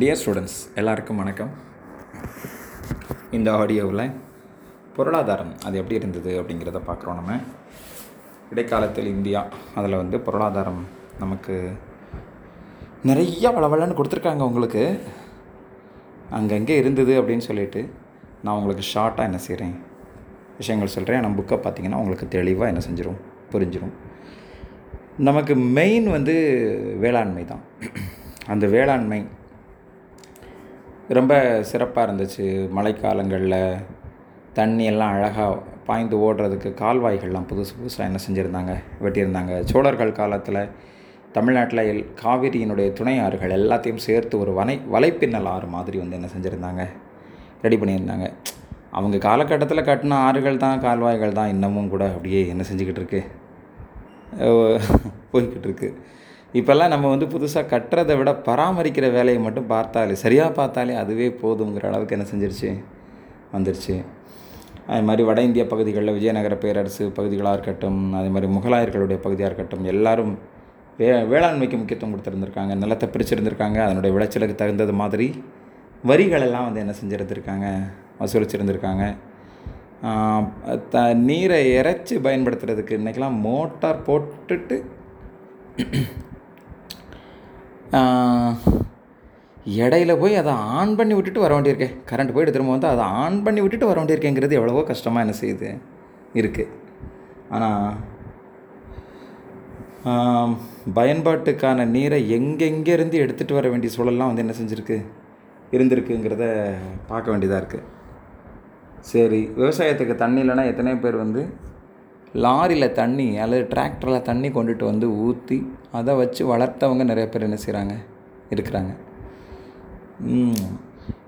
Dear students எல்லாருக்கும் வணக்கம். இந்த ஆடியோவில் பொருளாதாரம் அது எப்படி இருந்தது அப்படிங்கிறத பார்க்குறோம் நம்ம. இடைக்காலத்தில் இந்தியா அதில் வந்து பொருளாதாரம் நமக்கு நிறைய வளவளன்னு கொடுத்துருக்காங்க உங்களுக்கு. அங்கங்கே இருந்தது அப்படின்னு சொல்லிட்டு நான் உங்களுக்கு ஷார்ட்டாக என்ன செய்கிறேன் விஷயங்கள் சொல்கிறேன் நம்ம புக்கை பார்த்தீங்கன்னா உங்களுக்கு தெளிவாக என்ன செஞ்சிடும் புரிஞ்சிடும் நமக்கு மெயின் வந்து வேளாண்மை தான். அந்த வேளாண்மை ரொம்ப சிறப்பாக இருந்துச்சு. மழைக்காலங்களில் தண்ணி எல்லாம் அழகாக பாய்ந்து ஓடுறதுக்கு கால்வாய்கள்லாம் புதுசு புதுசாக என்ன செஞ்சுருந்தாங்க வெட்டியிருந்தாங்க. சோழர்கள் காலத்தில் தமிழ்நாட்டில் எல் காவிரியினுடைய துணை ஆறுகள் எல்லாத்தையும் சேர்த்து ஒரு வனை வலைப்பின்னல் ஆறு மாதிரி வந்து என்ன செஞ்சுருந்தாங்க ரெடி பண்ணியிருந்தாங்க. அவங்க காலகட்டத்தில் கட்டின ஆறுகள் தான் கால்வாய்கள் தான் இன்னமும் கூட அப்படியே என்ன செஞ்சுக்கிட்டு இருக்கு. போய்கிட்டு இருக்குது இப்போல்லாம் நம்ம வந்து புதுசாக கட்டுறதை விட பராமரிக்கிற வேலையை மட்டும் பார்த்தாலே சரியாக பார்த்தாலே அதுவே போதுங்கிற அளவுக்கு என்ன செஞ்சிருச்சு? வந்துருச்சு. அது மாதிரி வட இந்திய பகுதிகளில் விஜயநகர பேரரசு பகுதிகளாக இருக்கட்டும் அதே மாதிரி முகலாயர்களுடைய பகுதியாக இருக்கட்டும் எல்லாரும் வே வேளாண்மைக்கு முக்கியத்துவம் கொடுத்துருந்துருக்காங்க நிலத்தை பிரிச்சிருந்திருக்காங்க அதனுடைய விளைச்சலுக்கு தகுந்தது மாதிரி வரிகளெல்லாம் வந்து என்ன செஞ்சுருந்துருக்காங்க? வசூலிச்சிருந்துருக்காங்க. த நீரை இறைச்சி பயன்படுத்துறதுக்கு இன்றைக்கெலாம் மோட்டார் போட்டுட்டு இடையில போய் அதை ஆன் பண்ணி விட்டுட்டு வர வேண்டியிருக்கேன் கரண்ட் போய்ட்டு திரும்ப வந்து அதை ஆன் பண்ணி விட்டுட்டு வர வேண்டியிருக்கேங்கிறது எவ்வளவோ கஷ்டமாக என்ன செய்யுது? இருக்குது ஆனால் பயன்பாட்டுக்கான நீரை எங்கெங்கேருந்து எடுத்துகிட்டு வர வேண்டிய சூழல்லாம் வந்து என்ன செஞ்சுருக்கு? இருந்திருக்குங்கிறத பார்க்க வேண்டியதாக இருக்குது சரி விவசாயத்துக்கு தண்ணி இல்லைன்னா எத்தனை பேர் வந்து லாரியில் தண்ணி அல்லது டிராக்டரில் தண்ணி கொண்டுட்டு வந்து ஊற்றி அதை வச்சு வளர்த்தவங்க நிறைய பேர் என்ன செய்கிறாங்க இருக்கிறாங்க.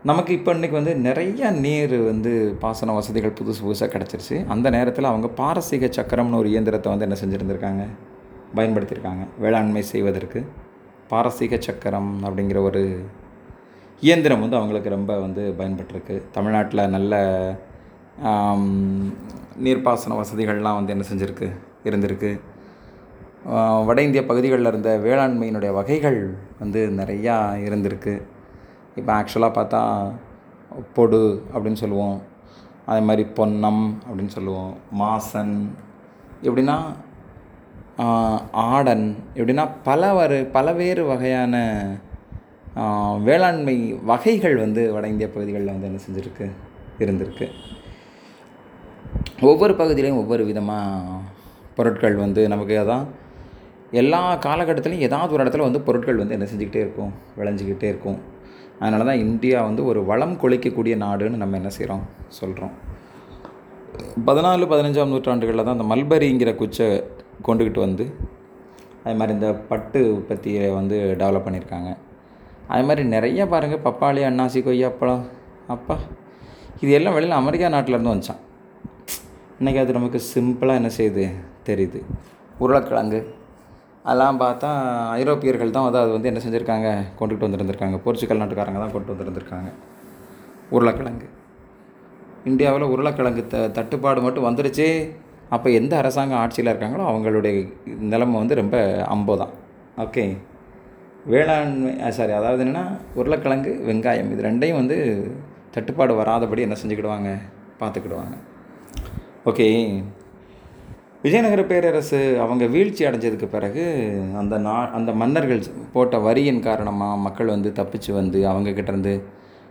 நமக்கு இப்போ இன்றைக்கி வந்து நிறைய நீர் வந்து பாசன வசதிகள் புதுசு புதுசாக கிடச்சிருச்சு. அந்த நேரத்தில் அவங்க பாரசீக சக்கரம்னு ஒரு இயந்திரத்தை வந்து என்ன செஞ்சுருந்துருக்காங்க? பயன்படுத்தியிருக்காங்க. வேளாண்மை செய்வதற்கு. பாரசீக சக்கரம் அப்படிங்கிற ஒரு இயந்திரம் வந்து அவங்களுக்கு ரொம்ப வந்து பயன்பட்டிருக்கு. தமிழ்நாட்டில் நல்ல நீர்ப்பாசன வசதிகள்லாம் வந்து என்ன செஞ்சுருக்கு இருந்திருக்கு. வட இந்திய பகுதிகளில் இருந்த வேளாண்மையினுடைய வகைகள் வந்து நிறையா இருந்திருக்கு. இப்போ ஆக்சுவலாக பார்த்தா பொடு அப்படின்னு சொல்லுவோம். அதே மாதிரி பொன்னம் அப்படின்னு சொல்லுவோம். மாசன் எப்படின்னா ஆடன் எப்படின்னா பல வரு பலவேறு வகையான வேளாண்மை வகைகள் வந்து வட இந்திய பகுதிகளில் வந்து என்ன செஞ்சுருக்கு இருந்திருக்கு. ஒவ்வொரு பகுதியிலையும் ஒவ்வொரு விதமாக பொருட்கள் வந்து நமக்கு அதான் எல்லா காலகட்டத்திலையும் ஏதாவது ஒரு இடத்துல வந்து பொருட்கள் வந்து என்ன செஞ்சுக்கிட்டே இருக்கும் விளைஞ்சிக்கிட்டே இருக்கும். அதனால தான் இந்தியா வந்து ஒரு வளம் கொளிக்கக்கூடிய நாடுன்னு நம்ம என்ன செய்கிறோம் சொல்கிறோம் பதினாலு பதினஞ்சாம் நூற்றாண்டுகளில் தான் அந்த மல்பரிங்கிற குச்சை கொண்டுக்கிட்டு வந்து அது மாதிரி இந்த பட்டு உற்பத்தியை வந்து டெவலப் பண்ணியிருக்காங்க. அது மாதிரி நிறைய பாருங்கள் பப்பாளி அன்னாசி கொய்யாப்பழம் அப்பா இது எல்லாம் வெளியில் அமெரிக்கா நாட்டிலேருந்து வந்துச்சான் இன்றைக்கி அது நமக்கு சிம்பிளாக என்ன செய்யுது? தெரியுது. உருளைக்கிழங்கு. அதெல்லாம் பார்த்தா ஐரோப்பியர்கள் தான் வந்து அது வந்து என்ன செஞ்சுருக்காங்க? கொண்டுகிட்டு வந்துருந்துருக்காங்க. போர்ச்சுகல் நாட்டுக்காரங்க தான் கொண்டு வந்துருந்துருக்காங்க. உருளைக்கிழங்கு. இந்தியாவில் உருளைக்கிழங்கு த தட்டுப்பாடு மட்டும் வந்துருச்சு. அப்போ எந்த அரசாங்கம் ஆட்சியில் இருக்காங்களோ அவங்களுடைய நிலைமை வந்து ரொம்ப அம்போ தான். ஓகே. வேளாண்மை சாரி அதாவது என்னென்னா உருளைக்கிழங்கு வெங்காயம் இது ரெண்டையும் வந்து தட்டுப்பாடு வராதபடி என்ன செஞ்சுக்கிடுவாங்க? பார்த்துக்கிடுவாங்க. ஓகே. விஜயநகர பேரரசு அவங்க வீழ்ச்சி அடைஞ்சதுக்கு பிறகு அந்த நா அந்த மன்னர்கள் போட்ட வரியின் காரணமாக மக்கள் வந்து தப்பிச்சு வந்து அவங்கக்கிட்டேருந்து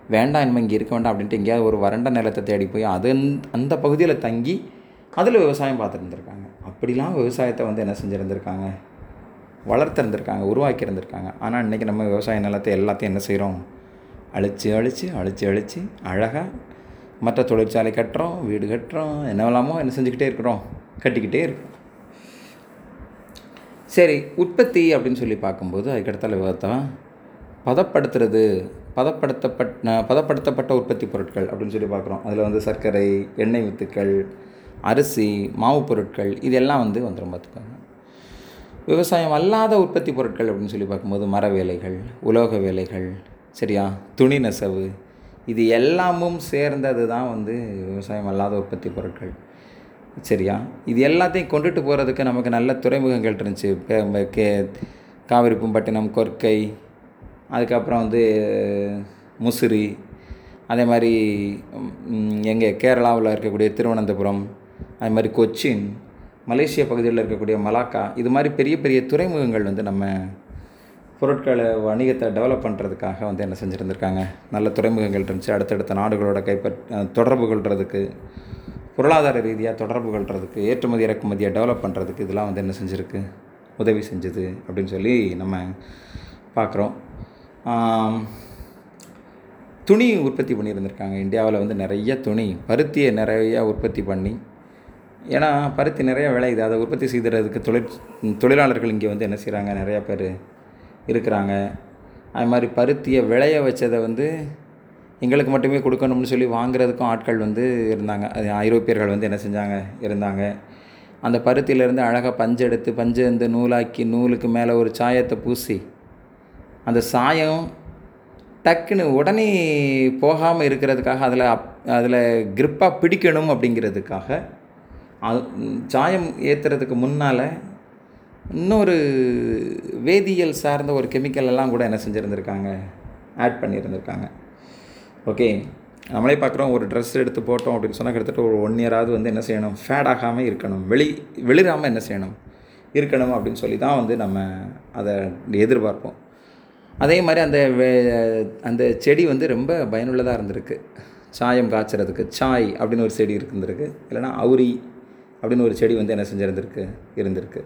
வேண்டாம் இனிமே இங்கே இருக்க வேண்டாம் அப்படின்ட்டு எங்கேயாவது ஒரு வறண்ட நிலத்தை தேடி போய் அது அந்த பகுதியில் தங்கி அதில் விவசாயம் பார்த்துருந்துருக்காங்க அப்படிலாம் விவசாயத்தை வந்து என்ன செஞ்சுருந்துருக்காங்க? வளர்த்துருந்துருக்காங்க உருவாக்கி இருந்திருக்காங்க ஆனால் இன்றைக்கி நம்ம விவசாய நிலத்தை எல்லாத்தையும் என்ன செய்கிறோம் அழித்து அழித்து அழித்து அழித்து அழகாக மற்ற தொழிற்சாலை கட்டுறோம் வீடு கட்டுறோம் என்னவெல்லாமோ என்ன செஞ்சுக்கிட்டே இருக்கிறோம் கட்டிக்கிட்டே இருக்கோம். சரி உற்பத்தி அப்படின்னு சொல்லி பார்க்கும்போது அதுக்கடுத்தால பார்த்தா பதப்படுத்துறது பதப்படுத்தப்பட்ட பதப்படுத்தப்பட்ட உற்பத்தி பொருட்கள் அப்படின்னு சொல்லி பார்க்குறோம். அதில் வந்து சர்க்கரை எண்ணெய் வித்துக்கள் அரிசி மாவு பொருட்கள் இதெல்லாம் வந்து வந்துடும் பார்த்துக்கோங்க. விவசாயம் அல்லாத உற்பத்தி பொருட்கள் அப்படின்னு சொல்லி பார்க்கும்போது மர வேலைகள் உலோக வேலைகள் சரியா? துணி நெசவு இது எல்லாமும் சேர்ந்தது தான் வந்து விவசாயம் அல்லாத உற்பத்தி பொருட்கள். சரியா? இது எல்லாத்தையும் கொண்டுட்டு போகிறதுக்கு நமக்கு நல்ல துறைமுகங்கள் இருந்துச்சு. கே காவிரிப்பூம்பட்டினம் கொர்க்கை அதுக்கப்புறம் வந்து முசிறி அதே மாதிரி எங்கே கேரளாவில் இருக்கக்கூடிய திருவனந்தபுரம் அது மாதிரி கொச்சின் மலேசியா பகுதியில் இருக்கக்கூடிய மலாக்கா இது மாதிரி பெரிய பெரிய துறைமுகங்கள் வந்து நம்ம பொருட்களை வணிகத்தை டெவலப் பண்ணுறதுக்காக வந்து என்ன செஞ்சுருந்துருக்காங்க? நல்ல துறைமுகங்கள் இருந்துச்சு. அடுத்தடுத்த நாடுகளோட கைப்பற் தொடர்பு கொள்கிறதுக்கு பொருளாதார ரீதியாக தொடர்பு கொள்றதுக்கு ஏற்றுமதி இறக்குமதியை டெவலப் பண்ணுறதுக்கு இதெல்லாம் வந்து என்ன செஞ்சுருக்கு? உதவி செஞ்சுது அப்படின்னு சொல்லி நம்ம பார்க்குறோம் துணி உற்பத்தி பண்ணியிருந்திருக்காங்க. இந்தியாவில் வந்து நிறைய துணி பருத்தியை நிறையா உற்பத்தி பண்ணி ஏன்னா பருத்தி நிறையா விளையுது. அதை உற்பத்தி செய்கிறதுக்கு தொழிற் தொழிலாளர்கள் இங்கே வந்து என்ன செய்கிறாங்க நிறையா பேர் இருக்கிறாங்க. அது மாதிரி பருத்தியை விளைய வச்சதை வந்து எங்களுக்கு மட்டுமே கொடுக்கணும்னு சொல்லி வாங்குறதுக்கும் ஆட்கள் வந்து இருந்தாங்க. அது ஐரோப்பியர்கள் வந்து என்ன செஞ்சாங்க? இருந்தாங்க. அந்த பருத்தியிலேருந்து அழகாக பஞ்சு எடுத்து பஞ்சு வந்து நூலாக்கி நூலுக்கு மேலே ஒரு சாயத்தை பூசி அந்த சாயம் டக்குன்னு உடனே போகாமல் இருக்கிறதுக்காக அதில் அப் அதில் கிரிப்பாக பிடிக்கணும் அப்படிங்கிறதுக்காக அது சாயம் ஏற்றுறதுக்கு முன்னால் இன்னொரு வேதியியல் சார்ந்த ஒரு கெமிக்கல் எல்லாம் கூட என்ன செஞ்சுருந்துருக்காங்க? ஆட் பண்ணியிருந்திருக்காங்க ஓகே நம்மளே பார்க்குறோம் ஒரு ட்ரெஸ் எடுத்து போட்டோம் அப்படின்னு சொன்னால் கிட்டத்தட்ட ஒரு ஒன் இயராவது வந்து என்ன செய்யணும்? ஃபேட் ஆகாமல் இருக்கணும். வெளி வெளிராமல் என்ன செய்யணும்? இருக்கணும் அப்படின்னு சொல்லி தான் வந்து நம்ம அதை எதிர்பார்ப்போம். அதே மாதிரி அந்த அந்த செடி வந்து ரொம்ப பயனுள்ளதாக இருந்திருக்கு. சாயம் காய்ச்சறதுக்கு சாய் அப்படின்னு ஒரு செடி இருந்திருக்கு. இல்லைனா அவுரி அப்படின்னு ஒரு செடி வந்து என்ன செஞ்சுருந்துருக்கு? இருந்திருக்கு.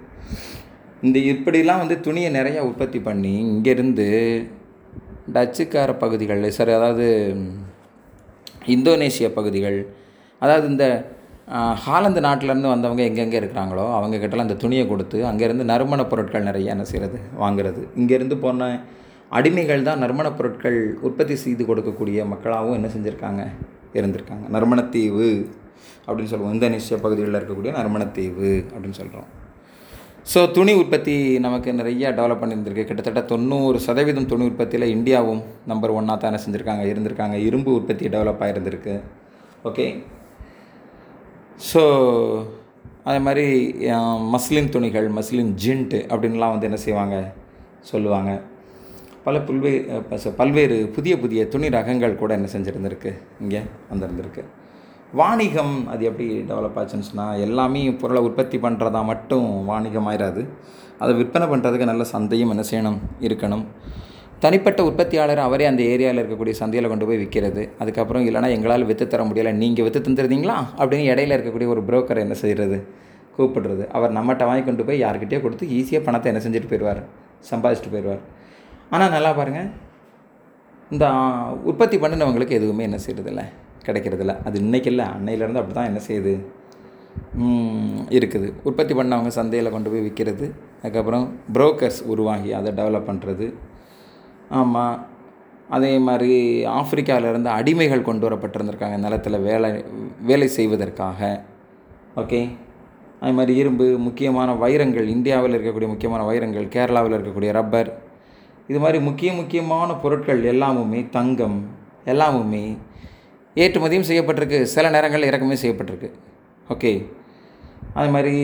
இந்த இப்படிலாம் வந்து துணியை நிறையா உற்பத்தி பண்ணி இங்கேருந்து டச்சுக்கார பகுதிகள் சரி அதாவது இந்தோனேஷிய பகுதிகள் அதாவது இந்த ஹாலந்து நாட்டிலேருந்து வந்தவங்க எங்கெங்கே இருக்கிறாங்களோ அவங்கக்கிட்டலாம் அந்த துணியை கொடுத்து அங்கேருந்து நறுமணப் பொருட்கள் நிறைய என்ன செய்கிறது வாங்கிறது. இங்கேருந்து போன அடிமைகள் தான் நறுமணப் பொருட்கள் உற்பத்தி செய்து கொடுக்கக்கூடிய மக்களாகவும் என்ன செஞ்சுருக்காங்க? இருந்திருக்காங்க. நறுமணத்தீவு அப்படின்னு சொல்லுவோம். இந்தோனேஷிய பகுதிகளில் இருக்கக்கூடிய நறுமணத்தீவு அப்படின்னு சொல்கிறோம் ஸோ துணி உற்பத்தி நமக்கு நிறைய டெவலப் பண்ணியிருந்திருக்கு. கிட்டத்தட்ட தொண்ணூறு சதவீதம் துணி உற்பத்தியில் இந்தியாவும் நம்பர் ஒன்னாக தானே செஞ்சுருக்காங்க இருந்திருக்காங்க. இரும்பு உற்பத்தி டெவலப் ஆகிருந்திருக்கு ஓகே ஸோ அதே மாதிரி மஸ்லின் துணிகள் மஸ்லின் ஜின்ட்டு அப்படின்லாம் வந்து என்ன செய்வாங்க? சொல்லுவாங்க. பல புல்வே பல்வேறு புதிய புதிய துணி ரகங்கள் கூட என்ன செஞ்சுருந்துருக்கு? இங்கே வந்திருந்திருக்கு. வாணிகம் அது எப்படி டெவலப் ஆச்சுன்னு சொன்னால் எல்லாமே பொருளை உற்பத்தி பண்ணுறதா மட்டும் வாணிகம் ஆயிடாது அதை விற்பனை பண்ணுறதுக்கு நல்ல சந்தையும் என்ன செய்யணும்? இருக்கணும். தனிப்பட்ட உற்பத்தியாளர் அவரே அந்த ஏரியாவில் இருக்கக்கூடிய சந்தையில் கொண்டு போய் விற்கிறது அதுக்கப்புறம் இல்லைனா எங்களால் விற்று தர முடியலை நீங்கள் விற்று தந்துருந்தீங்களா? அப்படின்னு இடையில இருக்கக்கூடிய ஒரு புரோக்கர் என்ன செய்கிறது கூப்பிடுறது. அவர் நம்மகிட்ட வாங்கி கொண்டு போய் யார்கிட்டயோ கொடுத்து ஈஸியாக பணத்தை என்ன செஞ்சுட்டு போயிடுவார். சம்பாதிச்சுட்டு போயிடுவார். ஆனால் நல்லா பாருங்கள் இந்த உற்பத்தி பண்ணினவங்களுக்கு எதுவுமே என்ன செய்கிறதில்ல கிடைக்கிறதில்ல. அது இன்றைக்கி இல்லை அன்னையிலேருந்து அப்படி தான் என்ன செய்யுது? இருக்குது. உற்பத்தி பண்ணவங்க சந்தையில் கொண்டு போய் விற்கிறது அதுக்கப்புறம் புரோக்கர்ஸ் உருவாகி அதை டெவலப் பண்ணுறது ஆமாம் அதே மாதிரி ஆப்பிரிக்காவிலேருந்து அடிமைகள் கொண்டு வரப்பட்டிருந்திருக்காங்க. நிலத்தில் வேலை வேலை செய்வதற்காக. ஓகே. அது மாதிரி இரும்பு முக்கியமான வைரங்கள் இந்தியாவில் இருக்கக்கூடிய முக்கியமான வைரங்கள் கேரளாவில் இருக்கக்கூடிய ரப்பர். இது மாதிரி முக்கிய முக்கியமான பொருட்கள் எல்லாமுமே தங்கம் எல்லாமுமே ஏற்றுமதியும் செய்யப்பட்டிருக்கு. சில நேரங்களில் இறக்குமே செய்யப்பட்டிருக்கு. ஓகே. அது மாதிரி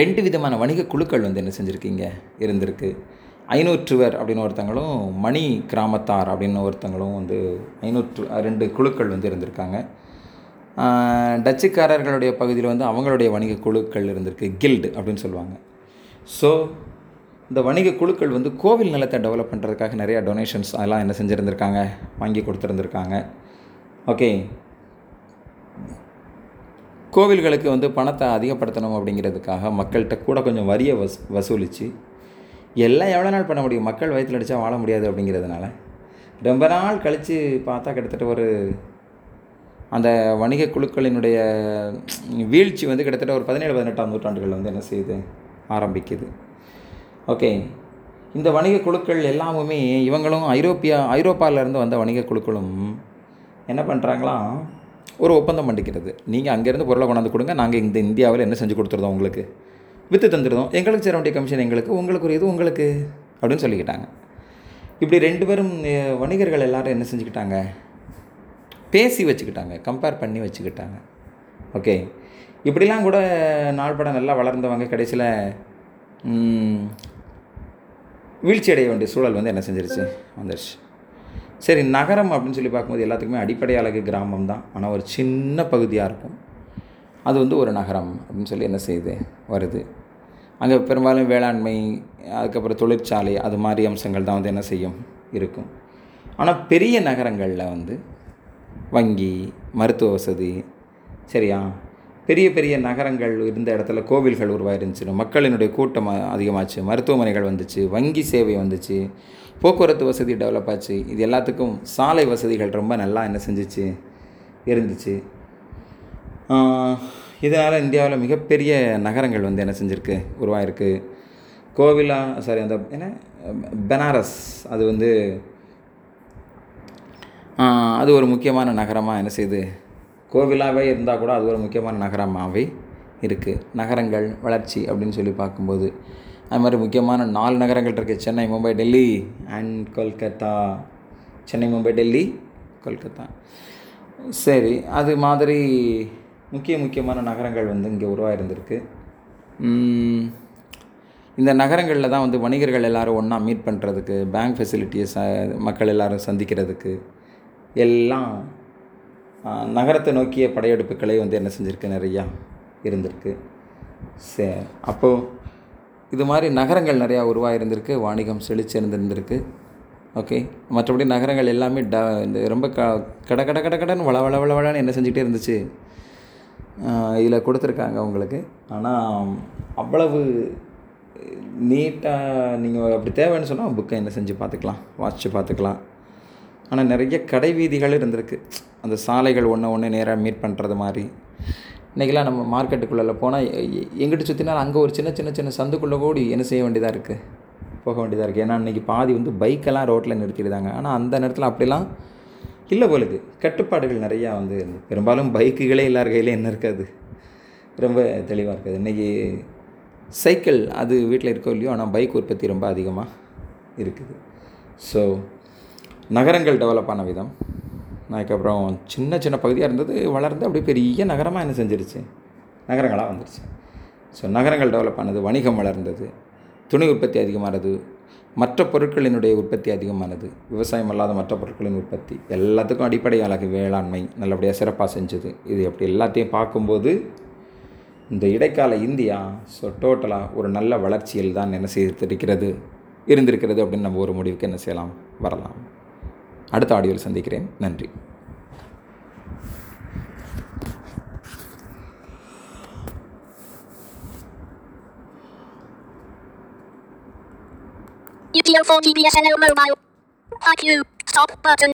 ரெண்டு விதமான வணிக குழுக்கள் வந்து என்ன செஞ்சுருக்கீங்க? இருந்திருக்கு. ஐநூற்றுவர் அப்படின்னு ஒருத்தங்களும் மணி கிராமத்தார் அப்படின்னு ஒருத்தங்களும் வந்து ஐநூற்று ரெண்டு குழுக்கள் வந்து இருந்திருக்காங்க. டச்சுக்காரர்களுடைய பகுதியில் வந்து அவங்களுடைய வணிக குழுக்கள் இருந்திருக்கு. கில்டு அப்படின்னு சொல்லுவாங்க. ஸோ இந்த வணிக குழுக்கள் வந்து கோவில் நிலத்தை டெவலப் பண்ணுறதுக்காக நிறையா டொனேஷன்ஸ் அதெல்லாம் என்ன செஞ்சுருந்துருக்காங்க? வாங்கி கொடுத்துருந்துருக்காங்க. ஓகே கோவில்களுக்கு வந்து பணத்தை அதிகப்படுத்தணும் அப்படிங்கிறதுக்காக மக்கள்கிட்ட கூட கொஞ்சம் வரியை வஸ் வசூலித்து எல்லாம் எவ்வளோ நாள் பண்ண முடியும்? மக்கள் வயிற்றில் அடித்தா வாழ முடியாது அப்படிங்கிறதுனால. ரொம்ப நாள் கழித்து பார்த்தா கிட்டத்தட்ட ஒரு அந்த வணிக குழுக்களினுடைய வீழ்ச்சி வந்து கிட்டத்தட்ட ஒரு பதினேழு பதினெட்டாம் நூற்றாண்டுகளில் வந்து என்ன செய்யுது ஆரம்பிக்குது. ஓகே இந்த வணிக குழுக்கள் எல்லாமுமே இவங்களும் ஐரோப்பியா ஐரோப்பாவிலேருந்து வந்த வணிக குழுக்களும் என்ன பண்ணுறாங்களாம் ஒரு ஒப்பந்தம் பண்ணிக்கிறது. நீங்கள் அங்கேருந்து பொருளை கொண்டாந்து கொடுங்க. நாங்கள் இந்த இந்தியாவில் என்ன செஞ்சு கொடுத்துருதோம் உங்களுக்கு? விற்று தந்துடுதோம் எங்களுக்கு சேர வேண்டிய கமிஷன் எங்களுக்கு. உங்களுக்கு ஒரு இது உங்களுக்கு அப்படின்னு சொல்லிக்கிட்டாங்க. இப்படி ரெண்டு பேரும் வணிகர்கள் எல்லோரும் என்ன செஞ்சுக்கிட்டாங்க? பேசி வச்சுக்கிட்டாங்க. கம்பேர் பண்ணி வச்சுக்கிட்டாங்க. ஓகே இப்படிலாம் கூட நாள்பட நல்லா வளர்ந்தவங்க கடைசியில் வீழ்ச்சி அடைய வேண்டிய சூழல் வந்து என்ன செஞ்சிருச்சு? வந்துருச்சு. சரி நகரம் அப்படின்னு சொல்லி பார்க்கும்போது எல்லாத்துக்குமே அடிப்படை அழகு கிராமம் தான். ஆனால் ஒரு சின்ன பகுதியாக இருக்கும். அது வந்து ஒரு நகரம் அப்படின்னு சொல்லி என்ன செய்யுது வருது. அங்கே பெரும்பாலும் வேளாண்மை அதுக்கப்புறம் தொழிற்சாலை அது மாதிரி அம்சங்கள் தான் வந்து என்ன செய்யும் இருக்கும். ஆனால் பெரிய நகரங்களில் வந்து வங்கி மருத்துவ வசதி சரியா? பெரிய பெரிய நகரங்கள் இருந்த இடத்துல கோவில்கள் உருவாயிருந்துச்சு மக்களினுடைய கூட்டம் அதிகமாச்சு மருத்துவமனைகள் வந்துச்சு வங்கி சேவை வந்துச்சு போக்குவரத்து வசதி டெவலப் ஆச்சு. இது எல்லாத்துக்கும் சாலை வசதிகள் ரொம்ப நல்லா என்ன செஞ்சிச்சு இருந்துச்சு. இதனால் இந்தியாவில் மிகப்பெரிய நகரங்கள் வந்து என்ன செஞ்சுருக்கு உருவாயிருக்கு. கோவிலா சாரி அந்த என்ன பனாரஸ் அது வந்து அது ஒரு முக்கியமான நகரமாக என்ன செய்யுது கோவிலாகவே இருந்தால் கூட அது ஒரு முக்கியமான நகரமாகவே இருக்குது நகரங்கள் வளர்ச்சி அப்படின்னு சொல்லி பார்க்கும்போது அது மாதிரி முக்கியமான நாலு நகரங்கள் இருக்குது சென்னை மும்பை டெல்லி அண்ட் கொல்கத்தா. சென்னை மும்பை டெல்லி கொல்கத்தா. சரி அது மாதிரி முக்கிய முக்கியமான நகரங்கள் வந்து இங்கே உருவாயிருந்திருக்கு. இந்த நகரங்களில் தான் வந்து வணிகர்கள் எல்லோரும் ஒன்றா மீட் பண்ணுறதுக்கு பேங்க் ஃபெசிலிட்டிஸ் மக்கள் எல்லோரும் சந்திக்கிறதுக்கு எல்லாம் நகரத்தை நோக்கிய படையெடுப்புகளே வந்து என்ன செஞ்சுருக்கு? நிறையா இருந்திருக்கு. சே அப்போது இது மாதிரி நகரங்கள் நிறையா உருவாகிருந்திருக்கு வாணிகம் செழிச்சிருந்திருந்திருக்கு ஓகே மற்றபடி நகரங்கள் எல்லாமே ட இந்த ரொம்ப க கட கட கட கடன்னு வள வள வள வளன்னு என்ன செஞ்சுக்கிட்டே இருந்துச்சு. இதில் கொடுத்துருக்காங்க உங்களுக்கு. ஆனால் அவ்வளவு நீட்டாக நீங்கள் அப்படி தேவைன்னு சொன்னால் புக்கை என்ன செஞ்சு பார்த்துக்கலாம் வாசித்து பார்த்துக்கலாம். ஆனால் நிறைய கடை வீதிகள் இருந்திருக்கு. அந்த சாலைகள் ஒன்று ஒன்று நேராக மீட் பண்ணுறது மாதிரி. இன்றைக்கெல்லாம் நம்ம மார்க்கெட்டுக்குள்ளே போனால் எங்கிட்ட சுற்றினாலும் அங்கே ஒரு சின்ன சின்ன சின்ன சந்துக்குள்ளே கூடி என்ன செய்ய வேண்டியதாக இருக்குது போக வேண்டியதாக இருக்குது ஏன்னா இன்றைக்கி பாதி வந்து பைக்கெல்லாம் ரோட்டில் நிறுத்திடுதாங்க. ஆனால் அந்த நேரத்தில் அப்படிலாம் இல்லை போலுக்கு கட்டுப்பாடுகள் நிறையா வந்து பெரும்பாலும் பைக்குகளே எல்லார் கையிலே என்ன இருக்காது? ரொம்ப தெளிவாக இருக்காது. இன்றைக்கி சைக்கிள் அது வீட்டில் இருக்கோ இல்லையோ ஆனால் பைக் உற்பத்தி ரொம்ப அதிகமாக இருக்குது. ஸோ நகரங்கள் டெவலப் ஆன விதம். அதுக்கப்புறம் சின்ன சின்ன பகுதியாக இருந்தது வளர்ந்து அப்படியே பெரிய நகரமாக என்ன செஞ்சிருச்சு? நகரங்களாக வந்துருச்சு. ஸோ நகரங்கள் டெவலப் ஆனது வணிகம் வளர்ந்தது துணி உற்பத்தி அதிகமானது மற்ற பொருட்களினுடைய உற்பத்தி அதிகமானது விவசாயம் அல்லாத மற்ற பொருட்களின் உற்பத்தி எல்லாத்துக்கும் அடிப்படை அழகு வேளாண்மை நல்லபடியாக சிறப்பாக செஞ்சது. இது அப்படி எல்லாத்தையும் பார்க்கும்போது இந்த இடைக்கால இந்தியா ஸோ டோட்டலாக ஒரு நல்ல வளர்ச்சியில் தான் என்ன செய்திருக்கிறது இருந்திருக்கிறது அப்படின்னு நம்ம ஒரு முடிவுக்கு என்ன செய்யலாம்? வரலாம். அடுத்த ஆடியோவில் சந்திக்கிறேன் நன்றி UTO 4 TBSNL mobile. IQ. Stop button.